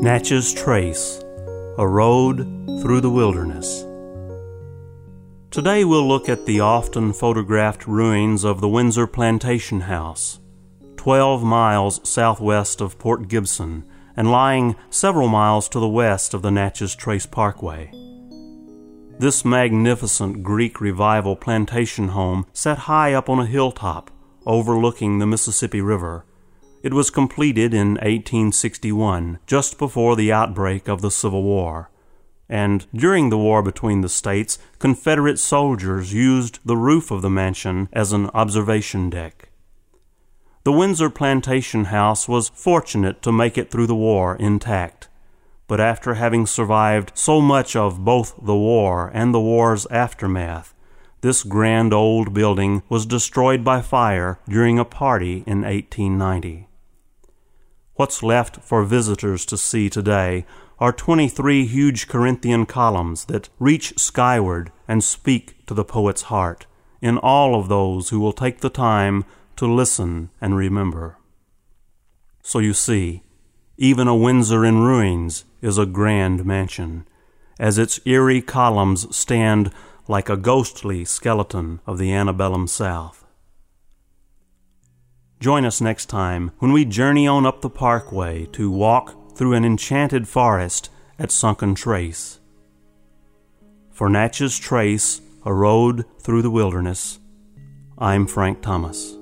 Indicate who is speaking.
Speaker 1: Natchez Trace A Road Through the Wilderness. Today we'll look at the often photographed ruins of the Windsor Plantation House, 12 miles southwest of Port Gibson and lying several miles to the west of the Natchez Trace Parkway. This magnificent Greek Revival plantation home sat high up on a hilltop overlooking the Mississippi River it was completed in 1861, just before the outbreak of the Civil War. And during the war between the states, Confederate soldiers used the roof of the mansion as an observation deck. The Windsor Plantation House was fortunate to make it through the war intact. But after having survived so much of both the war and the war's aftermath, this grand old building was destroyed by fire during a party in 1890. What's left for visitors to see today are 23 huge Corinthian columns that reach skyward and speak to the poet's heart in all of those who will take the time to listen and remember. So you see, even a Windsor in ruins is a grand mansion, as its eerie columns stand like a ghostly skeleton of the antebellum South. Join us next time when we journey on up the parkway to walk through an enchanted forest at Sunken Trace. For Natchez Trace, a road through the wilderness, I'm Frank Thomas.